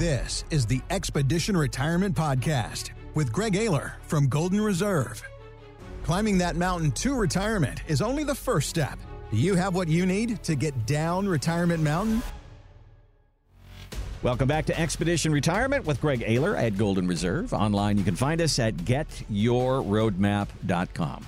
This is the Expedition Retirement Podcast with Greg Ayler from Golden Reserve. Climbing that mountain to retirement is only the first step. Do you have what you need to get down Retirement Mountain? Welcome back to Expedition Retirement with Greg Ayler at Golden Reserve. Online, you can find us at getyourroadmap.com.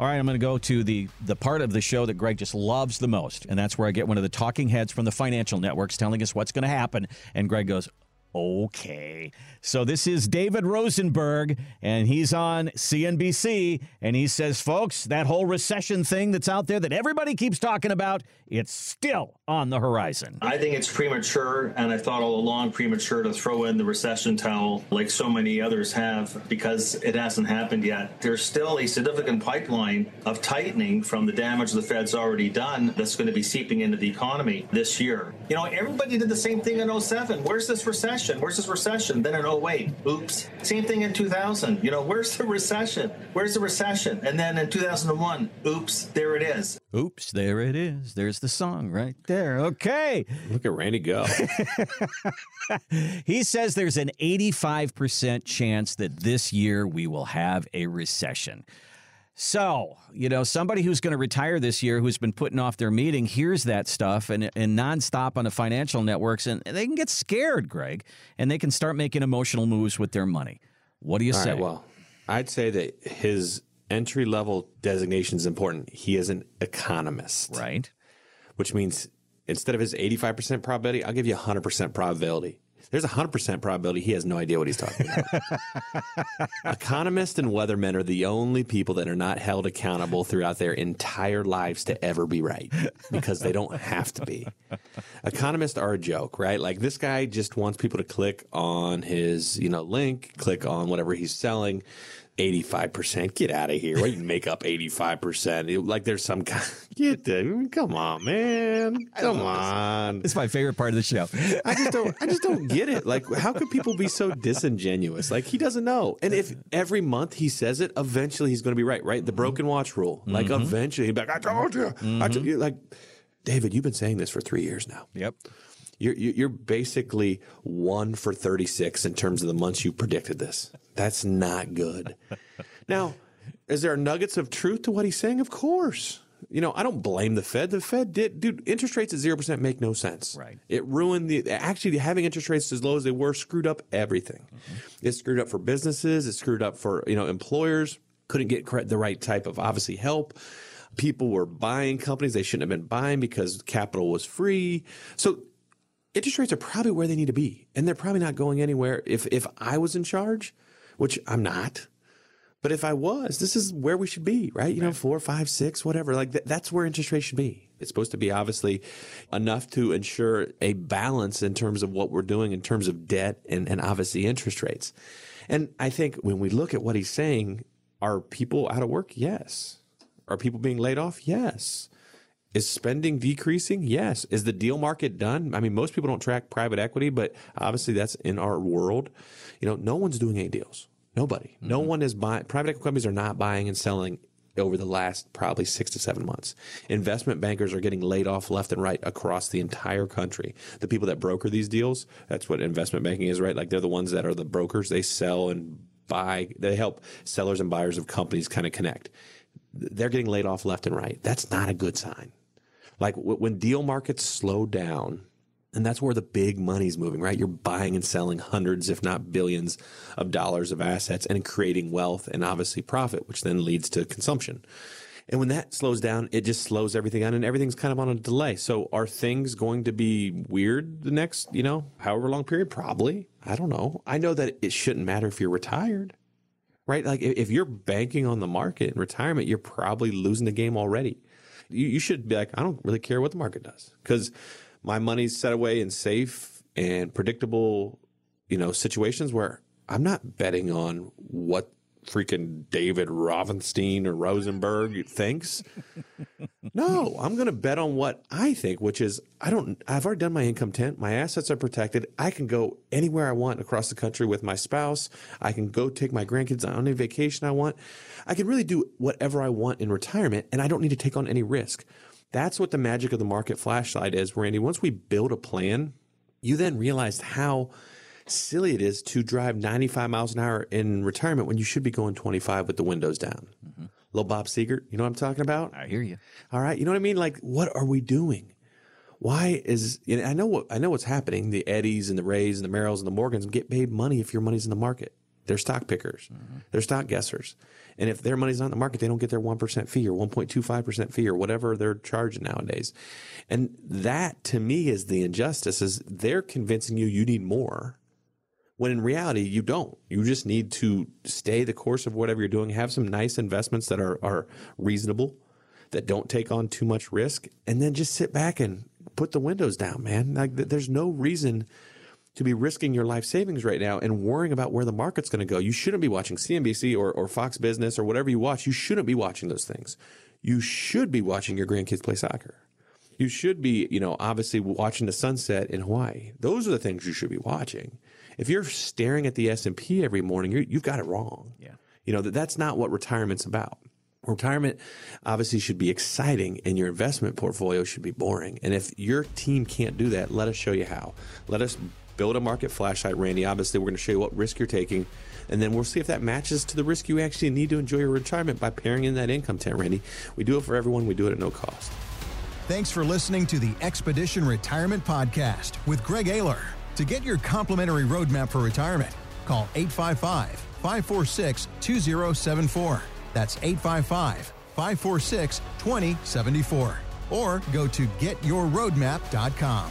All right, I'm going to go to the the part of the show that Greg just loves the most, and that's where I get one of the talking heads from the financial networks telling us what's going to happen, and Greg goes, Okay. So this is David Rosenberg, and he's on CNBC, and he says, folks, that whole recession thing that's out there that everybody keeps talking about, it's still on the horizon. I think it's premature, and I thought all along premature to throw in the recession towel like so many others have because it hasn't happened yet. There's still a significant pipeline of tightening from the damage the Fed's already done that's going to be seeping into the economy this year. You know, everybody did the same thing in 07. Where's this recession? Recession? Where's this recession? Then in 08, oops. Same thing in 2000. You know, where's the recession? Where's the recession? And then in 2001, oops, there it is. Oops, there it is. There's the song right there. Okay. Look at Randy go. he says there's an 85% chance that this year we will have a recession. So, you know, somebody who's going to retire this year who's been putting off their meeting hears that stuff and, and nonstop on the financial networks, and they can get scared, Greg, and they can start making emotional moves with their money. What do you All say? Right, well, I'd say that his entry level designation is important. He is an economist. Right. Which means instead of his 85% probability, I'll give you 100% probability there's a 100% probability he has no idea what he's talking about. Economists and weathermen are the only people that are not held accountable throughout their entire lives to ever be right because they don't have to be. Economists are a joke, right? Like this guy just wants people to click on his, you know, link, click on whatever he's selling 85%. Get out of here. Why you make up 85%? Like there's some kind. Get the, come on, man. Come on. It's my favorite part of the show. I just don't I just don't get it. Like how could people be so disingenuous? Like he doesn't know. And if every month he says it, eventually he's going to be right, right? The broken watch rule. Like mm-hmm. eventually he'll be like, I told you. Mm-hmm. I told you. Like, David, you've been saying this for three years now. Yep. You're, you're basically one for 36 in terms of the months you predicted this. That's not good. now, is there nuggets of truth to what he's saying? Of course. You know, I don't blame the Fed. The Fed did, dude, interest rates at 0% make no sense. Right. It ruined the, actually, having interest rates as low as they were screwed up everything. Mm-hmm. It screwed up for businesses. It screwed up for, you know, employers. Couldn't get the right type of, obviously, help people were buying companies they shouldn't have been buying because capital was free. So interest rates are probably where they need to be. And they're probably not going anywhere. If, if I was in charge, which I'm not, but if I was, this is where we should be, right? You right. know, four, five, six, whatever. Like th- that's where interest rates should be. It's supposed to be obviously enough to ensure a balance in terms of what we're doing in terms of debt and, and obviously interest rates. And I think when we look at what he's saying, are people out of work? Yes. Are people being laid off? Yes. Is spending decreasing? Yes. Is the deal market done? I mean, most people don't track private equity, but obviously that's in our world. You know, no one's doing any deals. Nobody. Mm-hmm. No one is buying. Private equity companies are not buying and selling over the last probably six to seven months. Investment bankers are getting laid off left and right across the entire country. The people that broker these deals, that's what investment banking is, right? Like they're the ones that are the brokers. They sell and buy, they help sellers and buyers of companies kind of connect. They're getting laid off left and right. That's not a good sign. Like w- when deal markets slow down, and that's where the big money's moving, right? You're buying and selling hundreds, if not billions, of dollars of assets and creating wealth and obviously profit, which then leads to consumption. And when that slows down, it just slows everything down and everything's kind of on a delay. So are things going to be weird the next, you know, however long period? Probably. I don't know. I know that it shouldn't matter if you're retired, right? Like if you're banking on the market in retirement, you're probably losing the game already you, you should be like, I don't really care what the market does because my money's set away in safe and predictable, you know, situations where I'm not betting on what freaking David Rovenstein or Rosenberg thinks. No, I'm going to bet on what I think, which is I don't, I've already done my income tent. My assets are protected. I can go anywhere I want across the country with my spouse. I can go take my grandkids on any vacation I want. I can really do whatever I want in retirement and I don't need to take on any risk. That's what the magic of the market flashlight is, Randy. Once we build a plan, you then realize how silly it is to drive 95 miles an hour in retirement when you should be going 25 with the windows down. Mm-hmm. Little Bob Seger, you know what I'm talking about? I hear you. All right, you know what I mean? Like, what are we doing? Why is you know, I know what I know what's happening. The Eddies and the Rays and the Merrills and the Morgans get paid money if your money's in the market. They're stock pickers. Mm-hmm. They're stock guessers. And if their money's not in the market, they don't get their 1% fee or 1.25% fee or whatever they're charging nowadays. And that to me is the injustice is they're convincing you you need more when in reality you don't. You just need to stay the course of whatever you're doing, have some nice investments that are, are reasonable, that don't take on too much risk, and then just sit back and put the windows down, man. Like there's no reason to be risking your life savings right now and worrying about where the market's going to go. You shouldn't be watching CNBC or, or Fox Business or whatever you watch. You shouldn't be watching those things. You should be watching your grandkids play soccer. You should be, you know, obviously watching the sunset in Hawaii. Those are the things you should be watching. If you're staring at the S&P every morning, you have got it wrong. Yeah. You know, that that's not what retirement's about. Retirement obviously should be exciting and your investment portfolio should be boring. And if your team can't do that, let us show you how. Let us build a market flashlight, Randy. Obviously, we're going to show you what risk you're taking, and then we'll see if that matches to the risk you actually need to enjoy your retirement by pairing in that income tent, Randy. We do it for everyone, we do it at no cost. Thanks for listening to the Expedition Retirement Podcast with Greg Ayler. To get your complimentary roadmap for retirement, call 855 546 2074. That's 855 546 2074. Or go to getyourroadmap.com.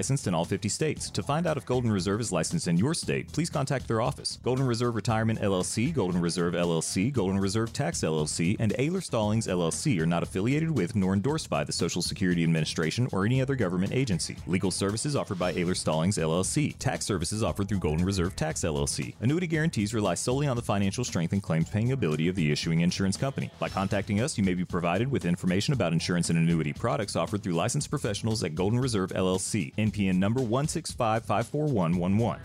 licensed in all 50 states. To find out if Golden Reserve is licensed in your state, please contact their office. Golden Reserve Retirement LLC, Golden Reserve LLC, Golden Reserve Tax LLC, and Ayler Stallings LLC are not affiliated with nor endorsed by the Social Security Administration or any other government agency. Legal services offered by Ayler Stallings LLC. Tax services offered through Golden Reserve Tax LLC. Annuity guarantees rely solely on the financial strength and claims paying ability of the issuing insurance company. By contacting us, you may be provided with information about insurance and annuity products offered through licensed professionals at Golden Reserve LLC. NPN number 1655411.